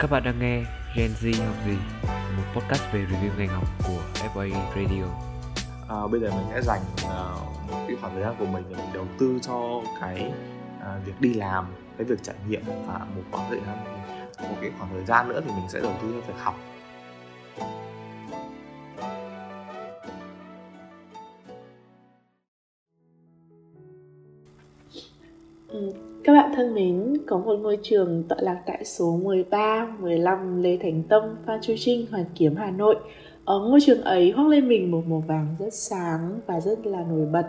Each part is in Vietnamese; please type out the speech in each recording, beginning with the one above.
Các bạn đang nghe Gen Z học gì, một podcast về review ngành học của FA Radio. à, bây giờ mình sẽ dành uh, một cái khoảng thời gian của mình để mình đầu tư cho cái uh, việc đi làm cái việc trải nghiệm và một khoảng thời gian một cái khoảng thời gian nữa thì mình sẽ đầu tư cho việc học Các bạn thân mến, có một ngôi trường tọa lạc tại số 13, 15 Lê Thánh Tông, Phan Chu Trinh, Hoàn Kiếm, Hà Nội. Ở ngôi trường ấy khoác lên mình một màu vàng rất sáng và rất là nổi bật.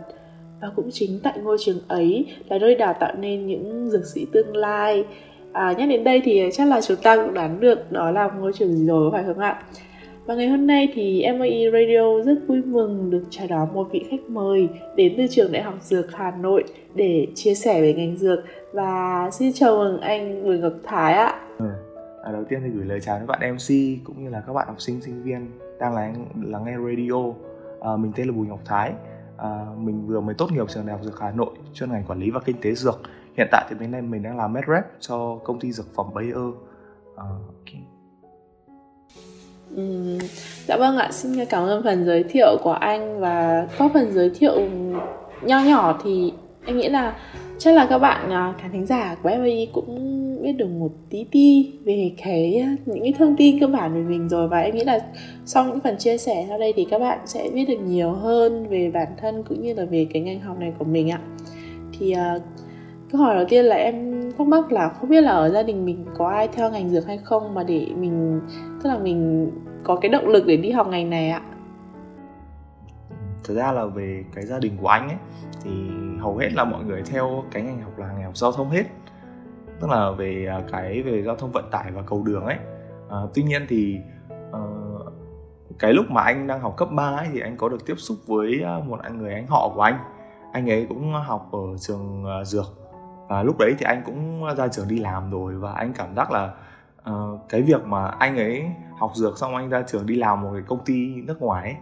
Và cũng chính tại ngôi trường ấy là nơi đào tạo nên những dược sĩ tương lai. À, nhắc đến đây thì chắc là chúng ta cũng đoán được đó là ngôi trường gì rồi phải không ạ? Và ngày hôm nay thì MAE Radio rất vui mừng được chào đón một vị khách mời đến từ trường Đại học Dược Hà Nội để chia sẻ về ngành dược. Và xin chào mừng anh Bùi Ngọc Thái ạ. Ừ, à, đầu tiên thì gửi lời chào đến bạn MC cũng như là các bạn học sinh sinh viên đang lắng lắng nghe radio. À, mình tên là Bùi Ngọc Thái. À, mình vừa mới tốt nghiệp trường Đại học Dược Hà Nội chuyên ngành quản lý và kinh tế dược. Hiện tại thì bên này mình đang làm med rep cho công ty dược phẩm Bayer. À, okay. Dạ vâng ạ, xin cảm ơn phần giới thiệu của anh và có phần giới thiệu nho nhỏ thì anh nghĩ là chắc là các bạn à, khán thính giả của FAI cũng biết được một tí ti về cái à, những cái thông tin cơ bản về mình rồi và em nghĩ là sau những phần chia sẻ sau đây thì các bạn sẽ biết được nhiều hơn về bản thân cũng như là về cái ngành học này của mình ạ. Thì uh, câu hỏi đầu tiên là em thắc mắc là không biết là ở gia đình mình có ai theo ngành dược hay không mà để mình tức là mình có cái động lực để đi học ngành này ạ? Thật ra là về cái gia đình của anh ấy thì hầu hết là mọi người theo cái ngành học là ngành học giao thông hết. Tức là về à, cái về giao thông vận tải và cầu đường ấy. À, tuy nhiên thì uh, cái lúc mà anh đang học cấp 3 ấy, thì anh có được tiếp xúc với à, một anh người anh họ của anh. Anh ấy cũng học ở trường uh, dược và lúc đấy thì anh cũng ra trường đi làm rồi và anh cảm giác là uh, cái việc mà anh ấy học dược xong anh ra trường đi làm một cái công ty nước ngoài ấy,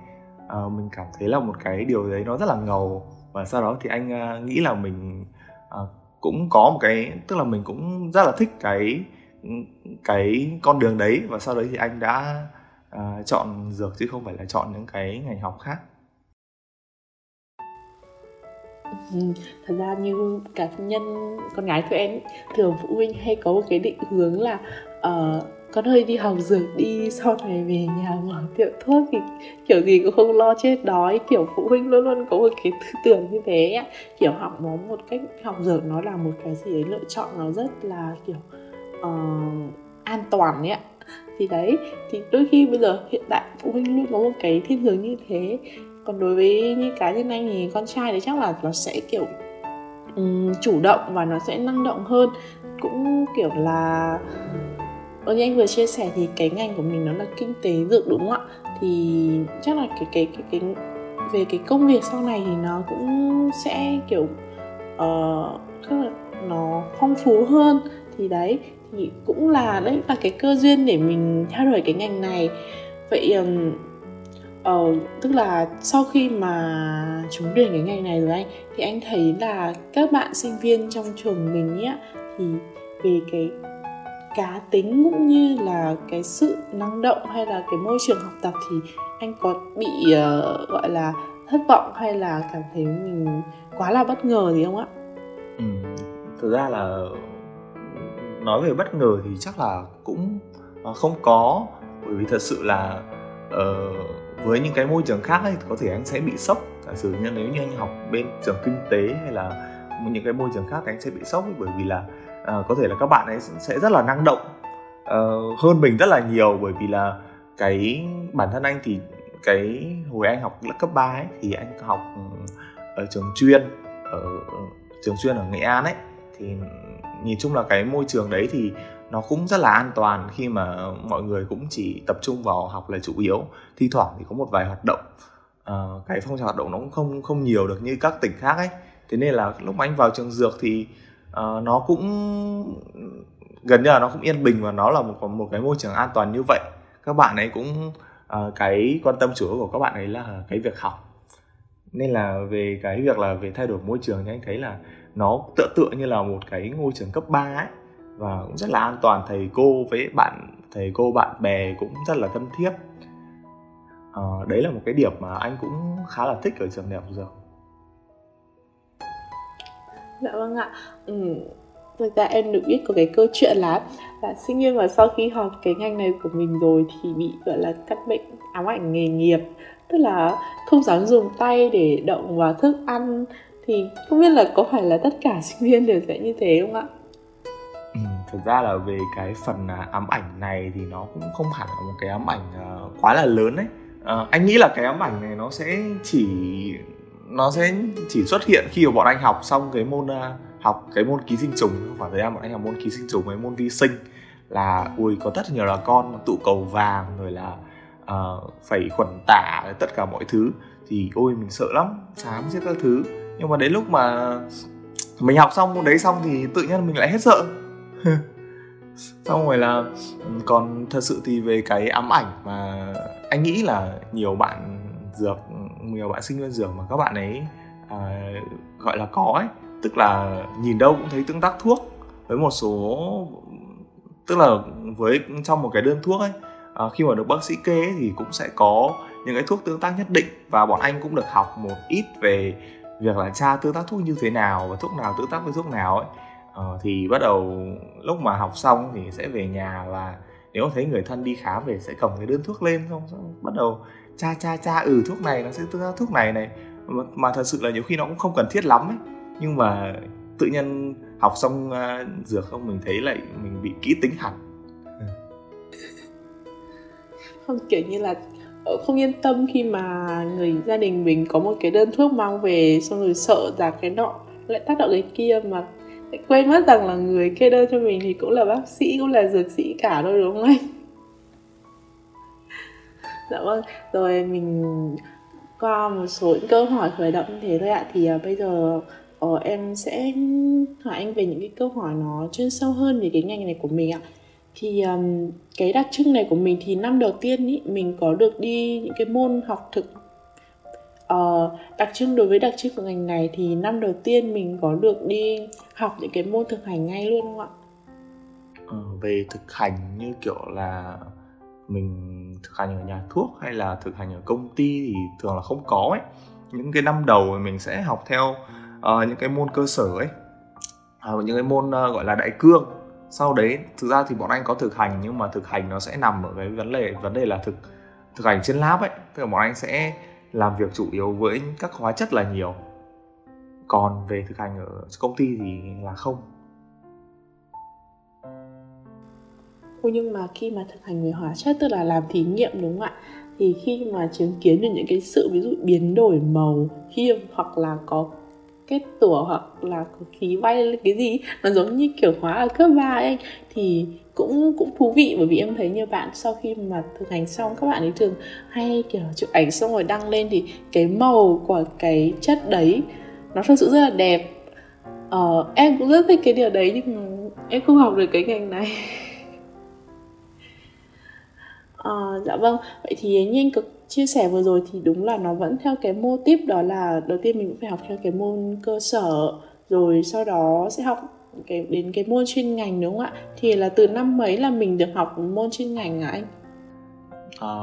uh, mình cảm thấy là một cái điều đấy nó rất là ngầu. Và sau đó thì anh uh, nghĩ là mình uh, cũng có một cái tức là mình cũng rất là thích cái cái con đường đấy. Và sau đấy thì anh đã uh, chọn dược chứ không phải là chọn những cái ngành học khác. Ừ, thật ra như cả nhân con gái của em thường phụ huynh hay có một cái định hướng là uh, con hơi đi học dược đi sau này về nhà mở tiệm thuốc thì kiểu gì cũng không lo chết đói. Kiểu phụ huynh luôn luôn có một cái tư tưởng như thế ấy. kiểu học nó một cách học dược nó là một cái gì đấy lựa chọn nó rất là kiểu uh, an toàn ấy ạ. Thì đấy thì đôi khi bây giờ hiện tại phụ huynh luôn có một cái thiên hướng như thế còn đối với như cá nhân anh thì con trai thì chắc là nó sẽ kiểu um, chủ động và nó sẽ năng động hơn. Cũng kiểu là Ơ như anh vừa chia sẻ thì cái ngành của mình nó là kinh tế dược đúng không ạ? Thì chắc là cái cái cái cái về cái công việc sau này thì nó cũng sẽ kiểu uh, là nó phong phú hơn. Thì đấy thì cũng là đấy là cái cơ duyên để mình theo đuổi cái ngành này. Vậy um, ờ, tức là sau khi mà trúng tuyển cái ngành này rồi anh thì anh thấy là các bạn sinh viên trong trường mình ấy thì về cái cá tính cũng như là cái sự năng động hay là cái môi trường học tập thì anh có bị uh, gọi là thất vọng hay là cảm thấy mình quá là bất ngờ gì không ạ? Ừ, thực ra là nói về bất ngờ thì chắc là cũng ờ, không có bởi vì thật sự là uh, với những cái môi trường khác ấy có thể anh sẽ bị sốc. Giả sử như nếu như anh học bên trường kinh tế hay là những cái môi trường khác thì anh sẽ bị sốc ấy, bởi vì là uh, có thể là các bạn ấy sẽ rất là năng động uh, hơn mình rất là nhiều. Bởi vì là cái bản thân anh thì cái hồi anh học lớp cấp 3 ấy thì anh học ừ, ở trường chuyên ở trường chuyên ở Nghệ An ấy. Thì nhìn chung là cái môi trường đấy thì nó cũng rất là an toàn khi mà mọi người cũng chỉ tập trung vào học là chủ yếu. Thi thoảng thì có một vài hoạt động uh, cái phong trào hoạt động nó cũng không không nhiều được như các tỉnh khác ấy. Thế nên là lúc mà anh vào trường dược thì uh, nó cũng gần như là nó cũng yên bình và nó là một một cái môi trường an toàn như vậy. Các bạn ấy cũng uh, cái quan tâm chủ yếu của các bạn ấy là cái việc học. Nên là về cái việc là về thay đổi môi trường thì anh thấy là nó tựa tựa như là một cái ngôi trường cấp 3 ấy và cũng rất là an toàn thầy cô với bạn thầy cô bạn bè cũng rất là thân thiết à, đấy là một cái điểm mà anh cũng khá là thích ở trường đại học dược dạ vâng ạ ừ. thực ra em được biết có cái câu chuyện là là sinh viên mà sau khi học cái ngành này của mình rồi thì bị gọi là cắt bệnh ám ảnh nghề nghiệp tức là không dám dùng tay để động vào thức ăn thì không biết là có phải là tất cả sinh viên đều sẽ như thế không ạ? Thực ra là về cái phần à, ám ảnh này thì nó cũng không hẳn là một cái ám ảnh à, quá là lớn đấy à, anh nghĩ là cái ám ảnh này nó sẽ chỉ nó sẽ chỉ xuất hiện khi mà bọn anh học xong cái môn à, học cái môn ký sinh trùng. Khoảng thời gian bọn anh học môn ký sinh trùng với môn vi sinh là ui có rất nhiều là con tụ cầu vàng rồi là uh, phải khuẩn tả tất cả mọi thứ. Thì ôi mình sợ lắm xám chết các thứ. Nhưng mà đến lúc mà mình học xong môn đấy xong thì tự nhiên mình lại hết sợ. xong rồi là ừ, còn thật sự thì về cái ám ảnh mà anh nghĩ là nhiều bạn dược nhiều bạn sinh viên dược mà các bạn ấy à, gọi là có ấy tức là nhìn đâu cũng thấy tương tác thuốc với một số tức là với trong một cái đơn thuốc ấy à, khi mà được bác sĩ kê ấy, thì cũng sẽ có những cái thuốc tương tác nhất định và bọn anh cũng được học một ít về việc là tra tương tác thuốc như thế nào và thuốc nào tương tác với thuốc nào ấy ờ, thì bắt đầu lúc mà học xong thì sẽ về nhà và nếu thấy người thân đi khám về sẽ cầm cái đơn thuốc lên xong, xong bắt đầu cha cha cha ừ thuốc này nó sẽ thuốc này này. Mà, mà thật sự là nhiều khi nó cũng không cần thiết lắm ấy. Nhưng mà tự nhiên học xong uh, dược không mình thấy lại mình bị kỹ tính hẳn. Không kiểu như là ờ, không yên tâm khi mà người gia đình mình có một cái đơn thuốc mang về xong rồi sợ rằng cái nọ lại tác động cái kia mà quên mất rằng là người kê đơn cho mình thì cũng là bác sĩ cũng là dược sĩ cả thôi đúng không anh? Dạ vâng rồi mình qua một số những câu hỏi khởi động như thế thôi ạ. Thì uh, bây giờ uh, em sẽ hỏi anh về những cái câu hỏi nó chuyên sâu hơn về cái ngành này của mình ạ. Thì um, cái đặc trưng này của mình thì năm đầu tiên ý, mình có được đi những cái môn học thực uh, đặc trưng đối với đặc trưng của ngành này thì năm đầu tiên mình có được đi học những cái môn thực hành ngay luôn không ạ? Ờ, về thực hành như kiểu là mình thực hành ở nhà thuốc hay là thực hành ở công ty thì thường là không có ấy. Những cái năm đầu mình sẽ học theo uh, những cái môn cơ sở ấy. Uh, những cái môn uh, gọi là đại cương. Sau đấy thực ra thì bọn anh có thực hành nhưng mà thực hành nó sẽ nằm ở cái vấn đề vấn đề là thực thực hành trên lab ấy. Tức là bọn anh sẽ làm việc chủ yếu với các hóa chất là nhiều còn về thực hành ở công ty thì là không Ôi nhưng mà khi mà thực hành về hóa chất, tức là làm thí nghiệm, đúng không ạ? Thì khi mà chứng kiến được những cái sự, ví dụ, biến đổi màu, khi hoặc là có kết tủa hoặc là có khí bay lên cái gì nó giống như kiểu hóa ở cấp 3 ấy thì cũng cũng thú vị bởi vì em thấy như bạn sau khi mà thực hành xong các bạn ấy thường hay kiểu chụp ảnh xong rồi đăng lên thì cái màu của cái chất đấy nó thật sự rất là đẹp. Ờ, em cũng rất thích cái điều đấy nhưng mà em không học được cái ngành này. À, dạ vâng, vậy thì như anh có chia sẻ vừa rồi thì đúng là nó vẫn theo cái mô típ đó là đầu tiên mình cũng phải học theo cái môn cơ sở rồi sau đó sẽ học cái đến cái môn chuyên ngành đúng không ạ? Thì là từ năm mấy là mình được học môn chuyên ngành à anh? À,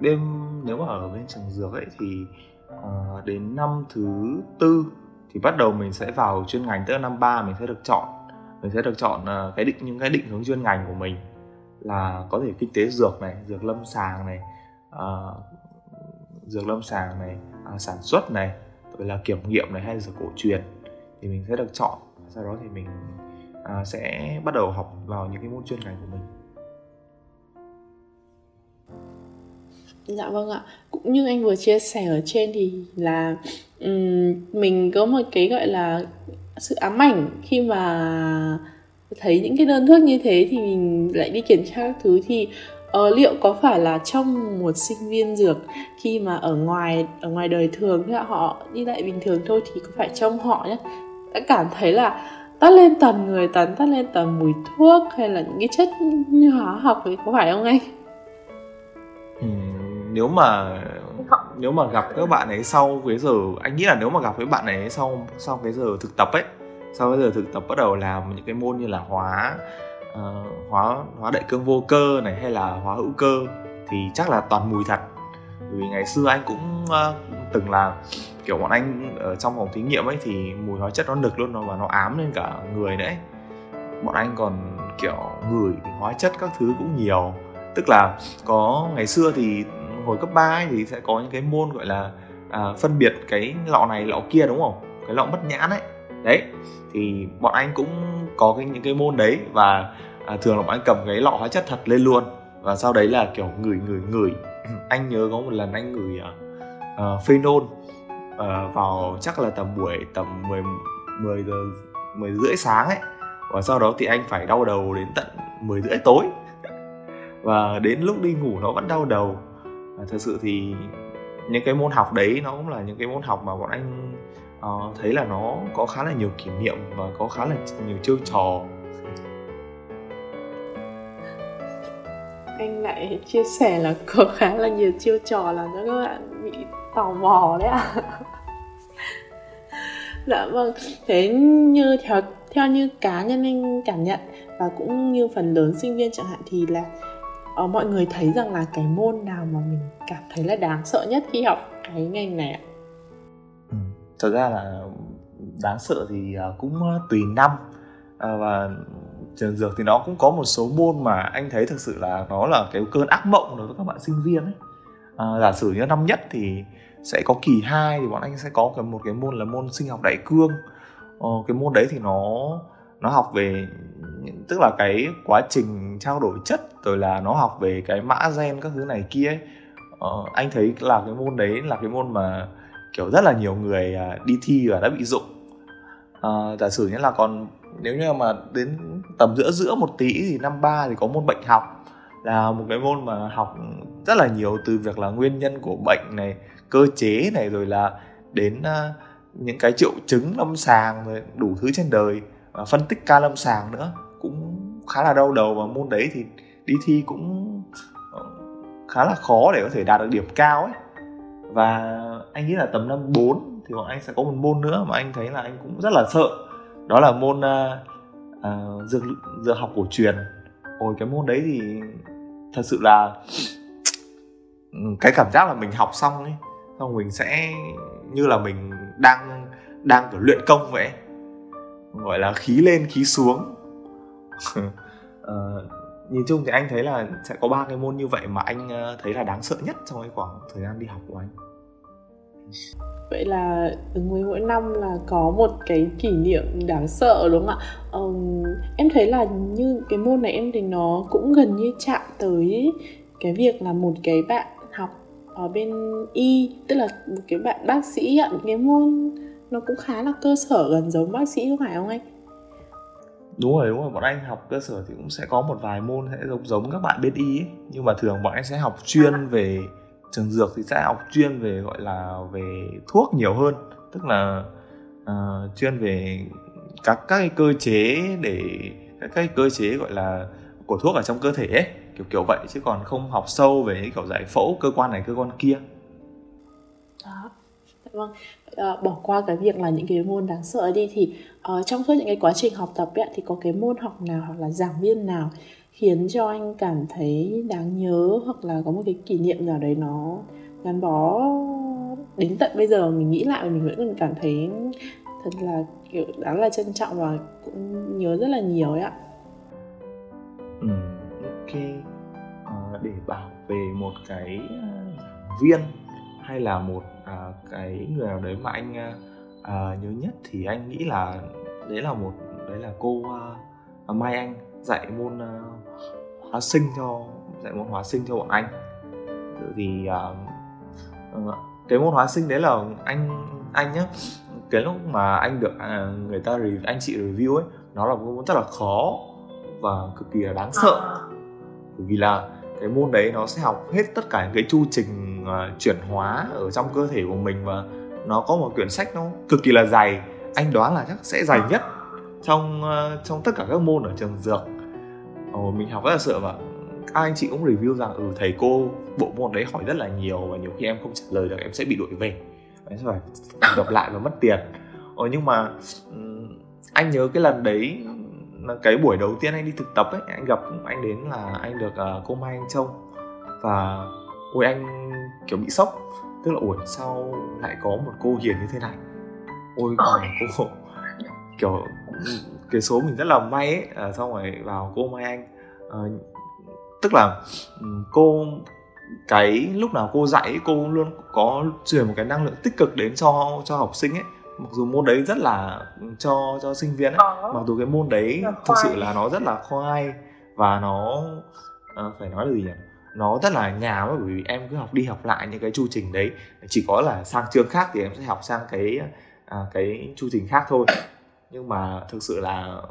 bên nếu mà ở bên trường dược ấy thì à, đến năm thứ tư thì bắt đầu mình sẽ vào chuyên ngành tức là năm ba mình sẽ được chọn mình sẽ được chọn ờ, cái định những cái định hướng chuyên ngành của mình là có thể kinh tế dược này dược lâm sàng này uh, dược lâm sàng này uh, sản xuất này rồi là kiểm nghiệm này hay dược cổ truyền thì mình sẽ được chọn sau đó thì mình uh, sẽ bắt đầu học vào những cái môn chuyên ngành của mình Dạ vâng ạ. Cũng như anh vừa chia sẻ ở trên thì là um, mình có một cái gọi là sự ám ảnh khi mà thấy những cái đơn thuốc như thế thì mình lại đi kiểm tra các thứ thì uh, liệu có phải là trong một sinh viên dược khi mà ở ngoài ở ngoài đời thường thì họ đi lại bình thường thôi thì có phải trong họ nhé đã cảm thấy là tắt lên tần người tần tắt lên tần mùi thuốc hay là những cái chất như hóa học thì có phải không anh? Ừ, nếu mà nếu mà gặp các bạn ấy sau cái giờ anh nghĩ là nếu mà gặp với bạn ấy sau sau cái giờ thực tập ấy sau bây giờ thực tập bắt đầu làm những cái môn như là hóa uh, hóa hóa đại cương vô cơ này hay là hóa hữu cơ thì chắc là toàn mùi thật. Vì ngày xưa anh cũng uh, từng là kiểu bọn anh ở trong phòng thí nghiệm ấy thì mùi hóa chất nó nực luôn nó và nó ám lên cả người nữa ấy. bọn anh còn kiểu ngửi hóa chất các thứ cũng nhiều. Tức là có ngày xưa thì hồi cấp 3 ấy, thì sẽ có những cái môn gọi là à, phân biệt cái lọ này lọ kia đúng không? Cái lọ mất nhãn ấy đấy thì bọn anh cũng có cái những cái môn đấy và à, thường là bọn anh cầm cái lọ hóa chất thật lên luôn. Và sau đấy là kiểu ngửi ngửi ngửi. Anh nhớ có một lần anh ngửi uh, phenol uh, vào chắc là tầm buổi tầm 10 10 giờ 10 rưỡi sáng ấy. Và sau đó thì anh phải đau đầu đến tận 10 rưỡi tối. Và đến lúc đi ngủ nó vẫn đau đầu. Và thật sự thì những cái môn học đấy nó cũng là những cái môn học mà bọn anh uh, thấy là nó có khá là nhiều kỷ niệm và có khá là nhiều chiêu trò anh lại chia sẻ là có khá là nhiều chiêu trò làm cho các bạn bị tò mò đấy ạ à. dạ vâng thế như theo theo như cá nhân anh cảm nhận và cũng như phần lớn sinh viên chẳng hạn thì là uh, mọi người thấy rằng là cái môn nào mà mình cảm thấy là đáng sợ nhất khi học cái ngành này ạ? Ừ. thật ra là đáng sợ thì à, cũng à, tùy năm. À, và trường dược thì nó cũng có một số môn mà anh thấy thực sự là nó là cái cơn ác mộng đối với các bạn sinh viên ấy. À, giả sử như năm nhất thì sẽ có kỳ 2 thì bọn anh sẽ có cái một cái môn là môn sinh học đại cương. Ờ, cái môn đấy thì nó nó học về tức là cái quá trình trao đổi chất rồi là nó học về cái mã gen các thứ này kia ấy. Ờ, anh thấy là cái môn đấy là cái môn mà kiểu rất là nhiều người à, đi thi và đã bị dụng à, giả sử như là còn nếu như mà đến tầm giữa giữa một tí thì năm ba thì có môn bệnh học là một cái môn mà học rất là nhiều từ việc là nguyên nhân của bệnh này cơ chế này rồi là đến à, những cái triệu chứng lâm sàng rồi đủ thứ trên đời và phân tích ca lâm sàng nữa cũng khá là đau đầu và môn đấy thì đi thi cũng ờ, khá là khó để có thể đạt được điểm cao ấy. Và anh nghĩ là tầm năm 4 thì bọn anh sẽ có một môn nữa mà anh thấy là anh cũng rất là sợ. Đó là môn uh, uh, dược dược học cổ truyền. Ôi cái môn đấy thì thật sự là ừ, cái cảm giác là mình học xong ấy xong mình sẽ như là mình đang đang kiểu luyện công vậy gọi là khí lên khí xuống. Uh, nhìn chung thì anh thấy là sẽ có ba cái môn như vậy mà anh uh, thấy là đáng sợ nhất trong cái khoảng thời gian đi học của anh. Vậy là mỗi mỗi năm là có một cái kỷ niệm đáng sợ đúng không ạ? Um, em thấy là như cái môn này em thì nó cũng gần như chạm tới cái việc là một cái bạn học ở bên y tức là một cái bạn bác sĩ ạ cái môn nó cũng khá là cơ sở gần giống bác sĩ không phải không anh? Đúng rồi đúng rồi bọn anh học cơ sở thì cũng sẽ có một vài môn sẽ giống giống các bạn bên y ấy nhưng mà thường bọn anh sẽ học chuyên về trường dược thì sẽ học chuyên về gọi là về thuốc nhiều hơn. Tức là uh, chuyên về các các cái cơ chế để các cái cơ chế gọi là của thuốc ở trong cơ thể ấy kiểu kiểu vậy. Chứ còn không học sâu về kiểu giải phẫu cơ quan này cơ quan kia vâng à, bỏ qua cái việc là những cái môn đáng sợ đi thì uh, trong suốt những cái quá trình học tập ấy, thì có cái môn học nào hoặc là giảng viên nào khiến cho anh cảm thấy đáng nhớ hoặc là có một cái kỷ niệm nào đấy nó gắn bó đến tận bây giờ mình nghĩ lại mình vẫn còn cảm thấy thật là kiểu đáng là trân trọng và cũng nhớ rất là nhiều ấy ạ. Ừ, ok. À, để bảo về một cái giảng viên hay là một à, cái người nào đấy mà anh à, à, nhớ nhất thì anh nghĩ là đấy là một đấy là cô à, à, Mai Anh dạy môn à, hóa sinh cho dạy môn hóa sinh cho bọn anh. Thì à, ờ, cái môn hóa sinh đấy là anh anh nhá cái lúc mà anh được à, người ta anh chị review ấy nó là một môn rất là khó và cực kỳ là đáng sợ. Bởi vì là cái môn đấy nó sẽ học hết tất cả những cái chu trình uh, chuyển hóa ở trong cơ thể của mình và nó có một quyển sách nó cực kỳ là dày anh đoán là chắc sẽ dày nhất trong uh, trong tất cả các môn ở trường dược. Ồ, mình học rất là sợ và các anh chị cũng review rằng ừ thầy cô bộ môn đấy hỏi rất là nhiều và nhiều khi em không trả lời được em sẽ bị đuổi về. Em sẽ phải đọc lại và mất tiền. Ồ, nhưng mà anh nhớ cái lần đấy cái buổi đầu tiên anh đi thực tập ấy anh gặp anh đến là anh được uh, cô Mai anh trông và ôi anh kiểu bị sốc. Tức là ủa sao lại có một cô hiền như thế này? Ôi cô kiểu cái số mình rất là may ấy. À, xong rồi vào cô Mai Anh. À, tức là ừm, cô cái lúc nào cô dạy cô luôn có truyền một cái năng lượng tích cực đến cho cho học sinh ấy mặc dù môn đấy rất là cho cho sinh viên ấy mặc dù cái môn đấy thực sự là nó rất là khoai và nó ờ, phải nói là gì nhỉ? Nó rất là nhàm bởi vì em cứ học đi học lại những cái chu trình đấy. Chỉ có là sang chương khác thì em sẽ học sang cái à, cái chu trình khác thôi. Nhưng mà thực sự là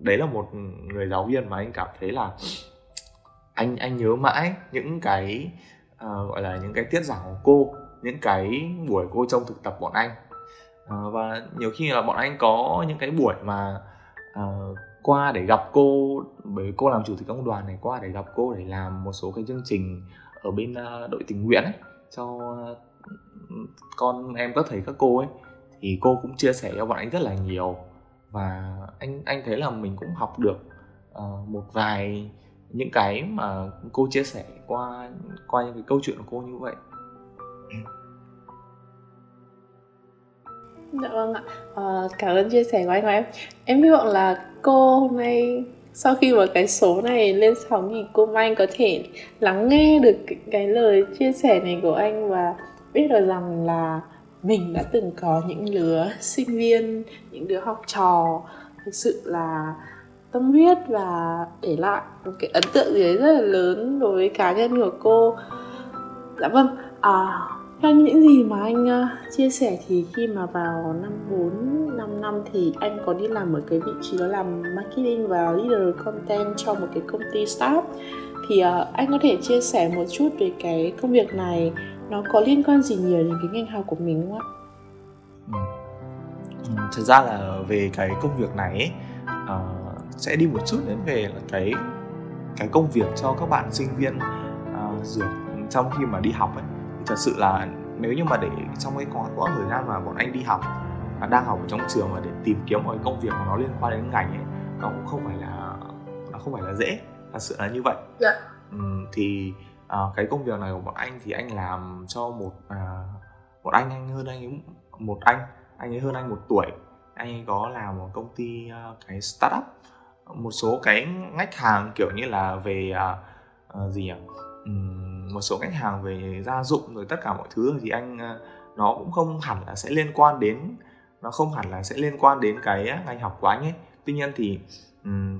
đấy là một người giáo viên mà anh cảm thấy là anh anh nhớ mãi những cái à, gọi là những cái tiết giảng của cô những cái buổi cô trông thực tập bọn anh à, và nhiều khi là bọn anh có những cái buổi mà à, qua để gặp cô bởi vì cô làm chủ tịch công đoàn này qua để gặp cô để làm một số cái chương trình ở bên uh, đội tình nguyện ấy cho uh, con em các thầy các cô ấy thì cô cũng chia sẻ cho bọn anh rất là nhiều. Và anh anh thấy là mình cũng học được uh, một vài những cái mà cô chia sẻ qua qua những cái câu chuyện của cô như vậy. Dạ vâng ạ. À, cảm ơn chia sẻ của anh và em. Em hy vọng là cô hôm nay sau khi mà cái số này lên sóng thì cô Mai có thể lắng nghe được cái, cái lời chia sẻ này của anh và biết được rằng là mình đã từng có những lứa sinh viên, những đứa học trò thực sự là tâm huyết và để lại một cái ấn tượng gì đấy rất là lớn đối với cá nhân của cô. Dạ vâng, à, theo những gì mà anh uh, chia sẻ thì khi mà vào năm 4, 5 năm thì anh có đi làm ở cái vị trí đó làm marketing và leader content cho một cái công ty startup thì uh, anh có thể chia sẻ một chút về cái công việc này nó có liên quan gì nhiều đến cái ngành học của mình không ạ? Ừ. ừ Thật ra là về cái công việc này ấy, ờ, sẽ đi một chút đến về là cái cái công việc cho các bạn sinh viên uh, dược trong khi mà đi học ấy thật sự là nếu như mà để trong cái quãng quãng thời gian mà bọn anh đi học và đang học ở trong trường mà để tìm kiếm một cái công việc mà nó liên quan đến ngành ấy nó cũng không phải là nó không phải là dễ. Thật sự là như vậy. Dạ. Ừm, thì à, cái công việc này của bọn anh thì anh làm cho một à, một anh anh hơn anh ấy một anh anh ấy hơn anh một tuổi. Anh ấy có làm một công ty à, cái startup. Một số cái ngách hàng kiểu như là về à, gì nhỉ? Ừm, một số khách hàng về gia dụng rồi tất cả mọi thứ thì anh ờ, nó cũng không hẳn là sẽ liên quan đến nó không hẳn là sẽ liên quan đến cái ờ, ngành học của anh ấy. Tuy nhiên thì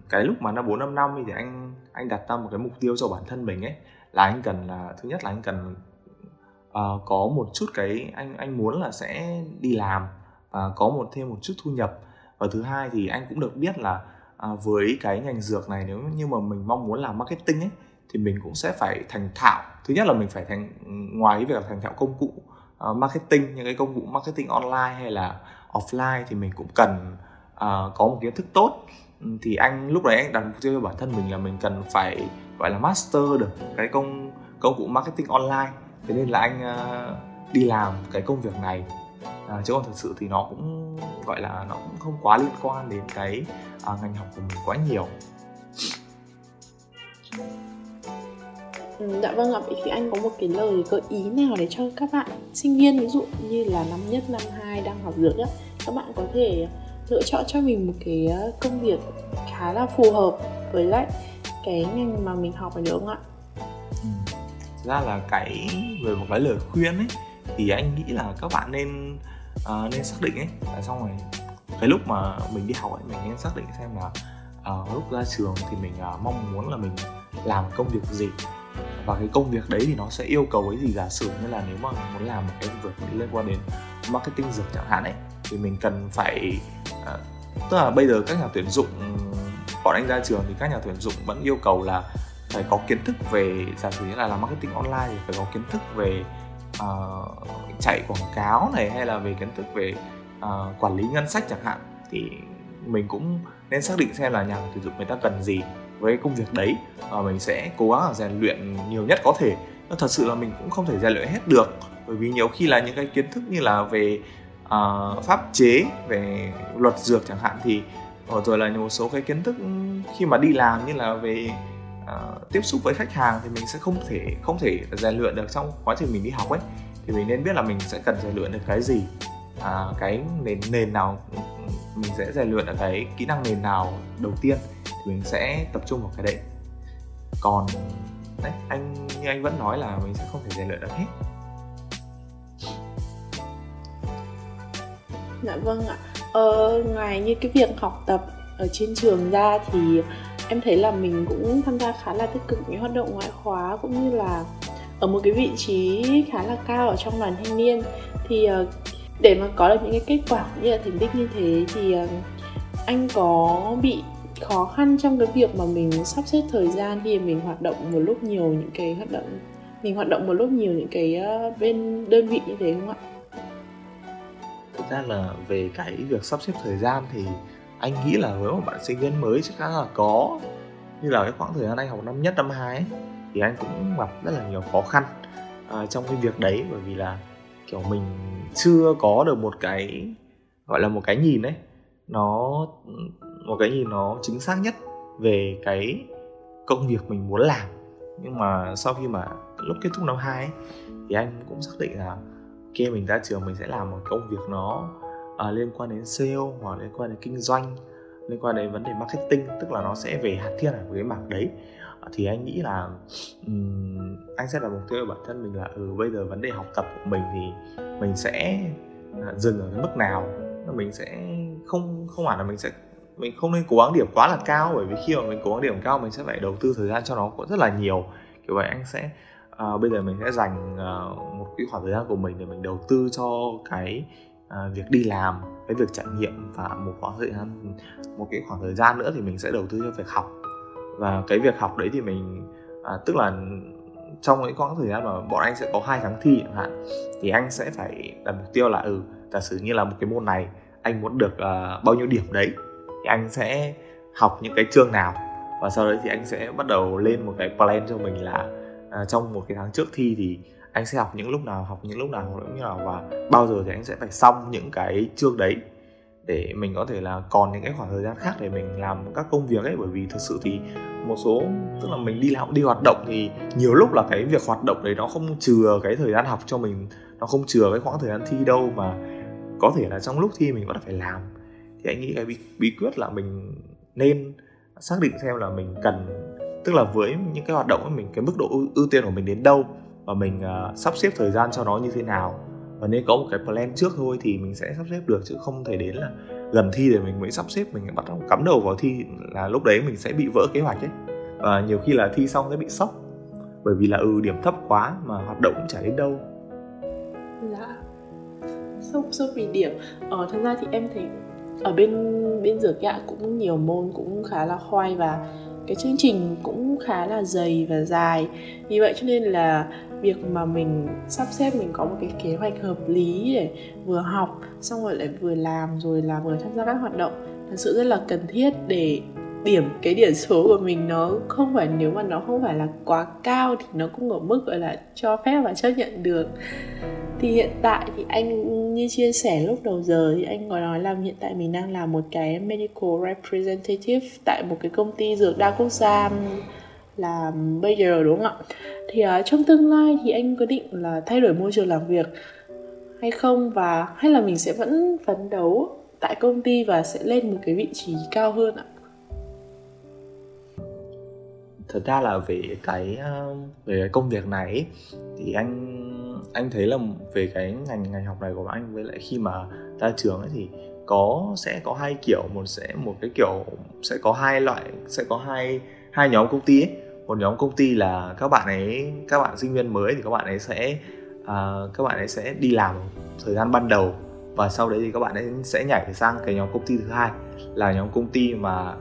cái lúc mà nó bốn năm năm thì anh anh đặt ra một cái mục tiêu cho bản thân mình ấy là anh cần là thứ nhất là anh cần uh, có một chút cái anh anh muốn là sẽ đi làm và có một thêm một chút thu nhập. Và thứ hai thì anh cũng được biết là à, với cái ngành dược này nếu như mà mình mong muốn làm marketing ấy thì mình cũng sẽ phải thành thạo. Thứ nhất là mình phải thành ngoài cái việc là thành thạo công cụ uh, marketing những cái công cụ marketing online hay là offline thì mình cũng cần uh, có một kiến thức tốt. Ừ, thì anh lúc đấy anh đặt mục tiêu cho bản thân mình là mình cần phải gọi là master được cái công công cụ marketing online. Thế nên là anh uh, đi làm cái công việc này. À, chứ còn thực sự thì nó cũng gọi là nó cũng không quá liên quan đến cái à, ngành học của mình quá nhiều. Ừ, Dạ vâng ạ, vậy thì anh có một cái lời gợi ý nào để cho các bạn sinh viên ví dụ như là năm nhất, năm hai đang học dược á Các bạn có thể lựa chọn cho mình một cái ờ, công việc khá là phù hợp với lại cái ngành mà mình học này được không ạ? Thực ra là cái về một cái lời khuyên ấy thì anh nghĩ là các bạn nên uh, nên xác định ấy tại xong rồi. Cái lúc mà mình đi học ấy mình nên xác định xem là uh, lúc ra trường thì mình uh, mong muốn là mình làm công việc gì và cái công việc đấy thì nó sẽ yêu cầu cái gì giả sử như là nếu mà mình muốn làm một cái việc liên quan đến marketing dược chẳng hạn ấy thì mình cần phải à, tức là bây giờ các nhà tuyển dụng bọn anh ra trường thì các nhà tuyển dụng vẫn yêu cầu là phải có kiến thức về giả sử như là làm marketing online thì phải có kiến thức về uh, chạy quảng cáo này hay là về kiến thức về uh, quản lý ngân sách chẳng hạn. Thì mình cũng nên xác định xem là nhà tuyển dụng người ta cần gì với công việc đấy. Và mình sẽ cố gắng là rèn luyện nhiều nhất có thể. Thật sự là mình cũng không thể rèn luyện hết được. Bởi vì nhiều khi là những cái kiến thức như là về uh, pháp chế về luật dược chẳng hạn thì ờ, rồi là một số cái kiến thức khi mà đi làm như là về uh, tiếp xúc với khách hàng thì mình sẽ không thể không thể rèn luyện được trong quá trình mình đi học ấy. Thì mình nên biết là mình sẽ cần rèn luyện được cái gì à, cái nền nền nào ừ, ừ, mình sẽ rèn luyện được cái kỹ năng nền nào đầu tiên mình sẽ tập trung vào cái đấy. Còn đấy anh như anh vẫn nói là mình sẽ không thể rèn luyện được hết. Dạ vâng ạ. Ờ, ngoài như cái việc học tập ở trên trường ra thì em thấy là mình cũng tham gia khá là tích cực những hoạt động ngoại khóa cũng như là ở một cái vị trí khá là cao ở trong đoàn thanh niên. Thì ờ, để mà có được những cái kết quả như là thành tích như thế thì ờ, anh có bị khó khăn trong cái việc mà mình sắp xếp thời gian khi mình hoạt động một lúc nhiều những cái hoạt động mình hoạt động một lúc nhiều những cái ờ, bên đơn vị như thế không ạ? Thực ra là về cái việc sắp xếp thời gian thì anh nghĩ là với một bạn sinh viên mới chắc chắn là có như là cái khoảng thời gian anh học năm nhất năm hai ấy, thì anh cũng gặp rất là nhiều khó khăn uh, trong cái việc đấy bởi vì là kiểu mình chưa có được một cái gọi là một cái nhìn ấy nó một cái nhìn nó chính xác nhất về cái công việc mình muốn làm. Nhưng mà sau khi mà lúc kết thúc năm hai thì anh cũng xác định là ok mình ra trường mình sẽ làm một công việc nó uh, liên quan đến sale hoặc liên quan đến kinh doanh liên quan đến vấn đề marketing tức là nó sẽ về hạt thiên ở cái mảng đấy. À, thì anh nghĩ là um, anh sẽ đặt mục tiêu của bản thân mình là ừ bây giờ vấn đề học tập của mình thì mình sẽ à, dừng ở cái mức nào. Mình sẽ không không hẳn là mình sẽ mình không nên cố gắng điểm quá là cao bởi vì khi mà mình cố gắng điểm cao mình sẽ phải đầu tư thời gian cho nó cũng rất là nhiều. Kiểu vậy anh sẽ uh, bây giờ mình sẽ dành uh, một cái khoảng thời gian của mình để mình đầu tư cho cái uh, việc đi làm cái việc trải nghiệm và một khoảng thời gian một cái khoảng thời gian nữa thì mình sẽ đầu tư cho việc học. Và cái việc học đấy thì mình à, tức là trong những khoảng thời gian mà bọn anh sẽ có hai tháng thi chẳng hạn thì anh sẽ phải đặt mục tiêu là ừ giả sử như là một cái môn này anh muốn được uh, bao nhiêu điểm đấy thì anh sẽ học những cái chương nào. Và sau đấy thì anh sẽ bắt đầu lên một cái plan cho mình là uh, trong một cái tháng trước thi thì anh sẽ học những lúc nào học những lúc nào học những lúc nào. Và bao giờ thì anh sẽ phải xong những cái chương đấy để mình có thể là còn những cái khoảng thời gian khác để mình làm các công việc ấy. Bởi vì thực sự thì một số tức là mình đi làm đi hoạt động thì nhiều lúc là cái việc hoạt động đấy nó không chừa cái thời gian học cho mình nó không chừa cái khoảng thời gian thi đâu mà có thể là trong lúc thi mình vẫn phải làm thì anh nghĩ cái bí, bí quyết là mình nên xác định xem là mình cần tức là với những cái hoạt động của mình cái mức độ ưu, ưu tiên của mình đến đâu và mình uh, sắp xếp thời gian cho nó như thế nào. Và nên có một cái plan trước thôi thì mình sẽ sắp xếp được chứ không thể đến là gần thi để mình mới sắp xếp mình bắt đầu cắm đầu vào thi là lúc đấy mình sẽ bị vỡ kế hoạch ấy. Và nhiều khi là thi xong sẽ bị sốc bởi vì là ừ điểm thấp quá mà hoạt động cũng chả đến đâu. Dạ. Sốc sốc vì điểm. Ờ thật ra thì em thấy ở bên bên dược ạ cũng nhiều môn cũng khá là khoai và cái chương trình cũng khá là dày và dài. Vì vậy cho nên là việc mà mình sắp xếp, mình có một cái kế hoạch hợp lý để vừa học, xong rồi lại vừa làm, rồi là vừa tham gia các hoạt động thật sự rất là cần thiết để điểm cái điểm số của mình nó không phải nếu mà nó không phải là quá cao thì nó cũng ở mức gọi là cho phép và chấp nhận được thì hiện tại thì anh như chia sẻ lúc đầu giờ thì anh có nói là hiện tại mình đang làm một cái medical representative tại một cái công ty dược đa quốc gia là giờ đúng không ạ? Thì uh, trong tương lai thì anh có định là thay đổi môi trường làm việc hay không và hay là mình sẽ vẫn phấn đấu tại công ty và sẽ lên một cái vị trí cao hơn ạ? Thật ra là về cái ờ, về cái công việc này thì anh anh thấy là về cái ngành ngành học này của anh với lại khi mà ra trường ấy thì có sẽ có hai kiểu một sẽ một cái kiểu sẽ có hai loại sẽ có hai hai nhóm công ty ấy. Một nhóm công ty là các bạn ấy các bạn sinh viên mới thì các bạn ấy sẽ uh, các bạn ấy sẽ đi làm thời gian ban đầu và sau đấy thì các bạn ấy sẽ nhảy sang cái nhóm công ty thứ hai là nhóm công ty mà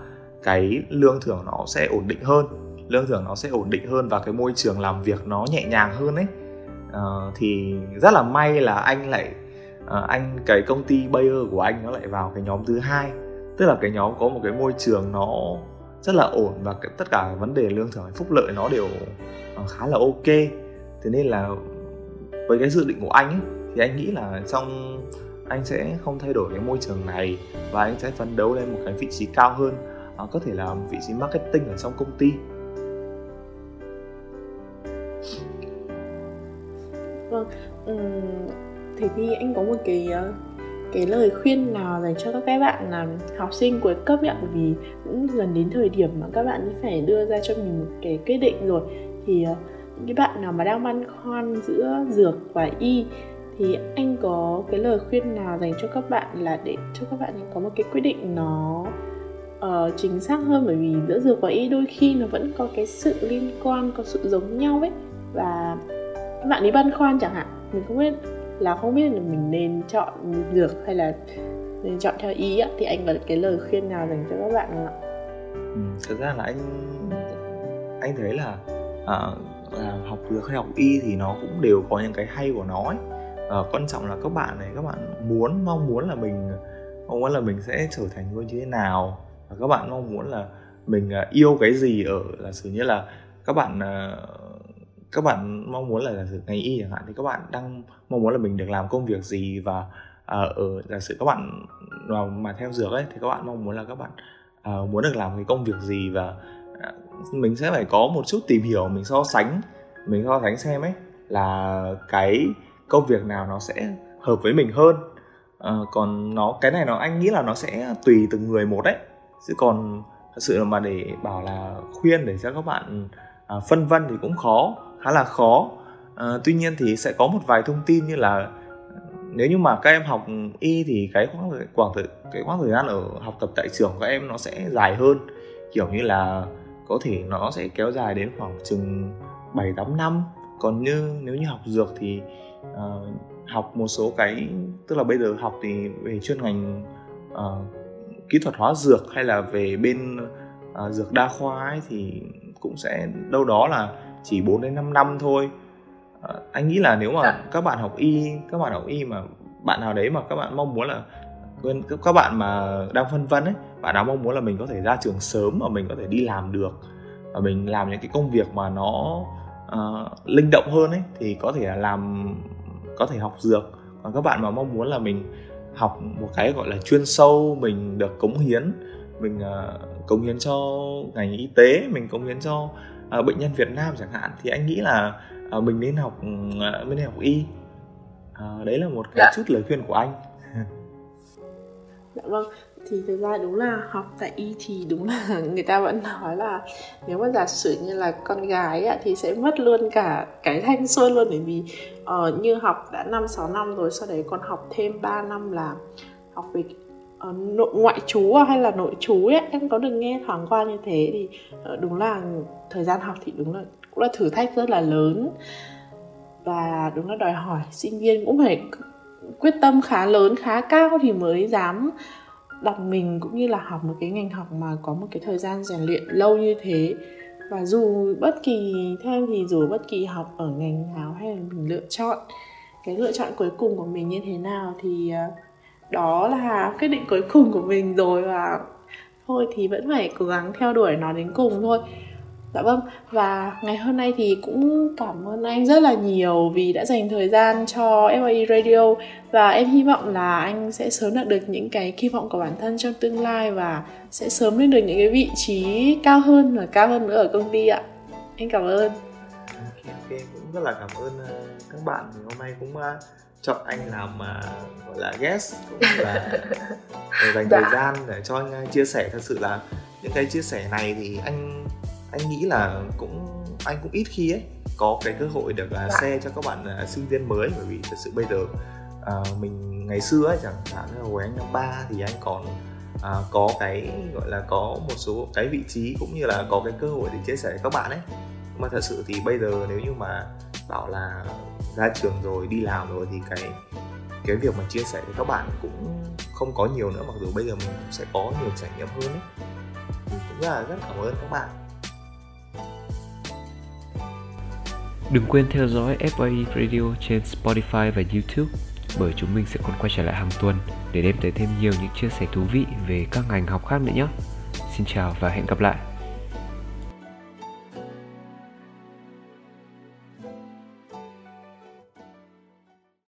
cái lương thưởng nó sẽ ổn định hơn lương thưởng nó sẽ ổn định hơn và cái môi trường làm việc nó nhẹ nhàng hơn ấy. Uh, thì rất là may là anh lại uh, anh cái công ty Bayer của anh nó lại vào cái nhóm thứ hai. Tức là cái nhóm có một cái môi trường nó rất là ổn và cái, tất cả vấn đề lương thưởng phúc lợi nó đều uh, khá là ok. Thế nên là với cái dự định của anh ấy thì anh nghĩ là trong anh sẽ không thay đổi cái môi trường này và anh sẽ phấn đấu lên một cái vị trí cao hơn. Uh, có thể là một vị trí marketing ở trong công ty. Vâng. Uhm, thế thì anh có một cái ờ, cái lời khuyên nào dành cho các bạn là học sinh cuối cấp ạ? Vì cũng gần đến thời điểm mà các bạn phải đưa ra cho mình một cái quyết định rồi. Thì ờ, những cái bạn nào mà đang băn khoăn giữa dược và y thì anh có cái lời khuyên nào dành cho các bạn là để cho các bạn có một cái quyết định nó uh, chính xác hơn? Bởi vì giữa dược và y đôi khi nó vẫn có cái sự liên quan có sự giống nhau ấy. Và bạn ấy băn khoăn chẳng hạn mình không biết là không biết là mình nên chọn dược hay là nên chọn theo y á thì anh có cái lời khuyên nào dành cho các bạn không ạ? Ừ, thực ra là anh anh thấy là à, là học dược hay học y thì nó cũng đều có những cái hay của nó ấy. À, quan trọng là các bạn này các bạn muốn mong muốn là mình mong muốn là mình sẽ trở thành người như thế nào và các bạn mong muốn là mình à, yêu cái gì ở là sự như là các bạn à, các bạn mong muốn là giả sử ngành y chẳng hạn thì các bạn đang mong muốn là mình được làm công việc gì và uh, ở giả sử các bạn mà, mà theo dược ấy thì các bạn mong muốn là các bạn uh, muốn được làm cái công việc gì và uh, mình sẽ phải có một chút tìm hiểu mình so sánh mình so sánh xem ấy là cái công việc nào nó sẽ hợp với mình hơn. Uh, còn nó cái này nó anh nghĩ là nó sẽ tùy từng người một đấy. Chứ còn thật sự là mà để bảo là khuyên để cho các bạn à, phân vân thì cũng khó khá là khó. À, tuy nhiên thì sẽ có một vài thông tin như là nếu như mà các em học y thì cái khoảng khoảng thời cái khoảng thời gian ở học tập tại trường của các em nó sẽ dài hơn. Kiểu như là có thể nó sẽ kéo dài đến khoảng chừng 7 8 năm. Còn như nếu như học dược thì uh, học một số cái tức là bây giờ học thì về chuyên ngành uh, kỹ thuật hóa dược hay là về bên uh, dược đa khoa ấy thì cũng sẽ đâu đó là chỉ 4 đến 5 năm thôi à, anh nghĩ là nếu mà dạ. các bạn học y các bạn học y mà bạn nào đấy mà các bạn mong muốn là các bạn mà đang phân vân ấy bạn nào mong muốn là mình có thể ra trường sớm và mình có thể đi làm được và mình làm những cái công việc mà nó uh, linh động hơn ấy thì có thể là làm có thể học dược còn các bạn mà mong muốn là mình học một cái gọi là chuyên sâu mình được cống hiến mình uh, cống hiến cho ngành y tế mình cống hiến cho uh, bệnh nhân Việt Nam chẳng hạn thì anh nghĩ là uh, mình nên học uh, mình nên học y. Uh, đấy là một cái dạ. chút lời khuyên của anh. Dạ vâng thì thực ra đúng là học tại y thì đúng là người ta vẫn nói là nếu mà giả sử như là con gái ạ, thì sẽ mất luôn cả cái thanh xuân luôn. Bởi vì uh, như học đã năm sáu năm rồi sau đấy còn học thêm 3 năm là học về Ờ, nội ngoại trú à, hay là nội trú ấy em có được nghe thoáng qua như thế thì ờ, đúng là thời gian học thì đúng là cũng là thử thách rất là lớn. Và đúng là đòi hỏi sinh viên cũng phải quyết tâm khá lớn khá cao thì mới dám đặt mình cũng như là học một cái ngành học mà có một cái thời gian rèn luyện lâu như thế. Và dù bất kỳ theo em thì dù bất kỳ học ở ngành nào hay là mình lựa chọn cái lựa chọn cuối cùng của mình như thế nào thì uh, đó là quyết định cuối cùng của mình rồi và thôi thì vẫn phải cố gắng theo đuổi nó đến cùng thôi Dạ vâng, và ngày hôm nay thì cũng cảm ơn anh rất là nhiều vì đã dành thời gian cho FAE Radio và em hy vọng là anh sẽ sớm đạt được những cái kỳ vọng của bản thân trong tương lai và sẽ sớm lên được những cái vị trí cao hơn và cao hơn nữa ở công ty ạ. Anh cảm ơn. Ok, ok, cũng rất là cảm ơn ờ, các bạn ngày hôm nay cũng ờ, chọn anh làm uh, gọi là guest cũng là để dành dạ. thời gian để cho anh chia sẻ. Thật sự là những cái chia sẻ này thì anh anh nghĩ là cũng anh cũng ít khi ấy có cái cơ hội được uh, share cho các bạn uh, sinh viên mới. Bởi vì thật sự bây giờ uh, mình ngày xưa ấy chẳng hạn là hồi anh năm ba thì anh còn uh, có cái gọi là có một số cái vị trí cũng như là có cái cơ hội để chia sẻ với các bạn ấy. Mà thật sự thì bây giờ nếu như mà bảo là ra trường rồi, đi làm rồi thì cái cái việc mà chia sẻ với các bạn cũng không có nhiều nữa, mặc dù bây giờ mình cũng sẽ có nhiều trải nghiệm hơn ấy cũng rất là rất cảm ơn các bạn Đừng quên theo dõi FAE Radio trên Spotify và YouTube, bởi chúng mình sẽ còn quay trở lại hàng tuần để đem tới thêm nhiều những chia sẻ thú vị về các ngành học khác nữa nhé. Xin chào và hẹn gặp lại.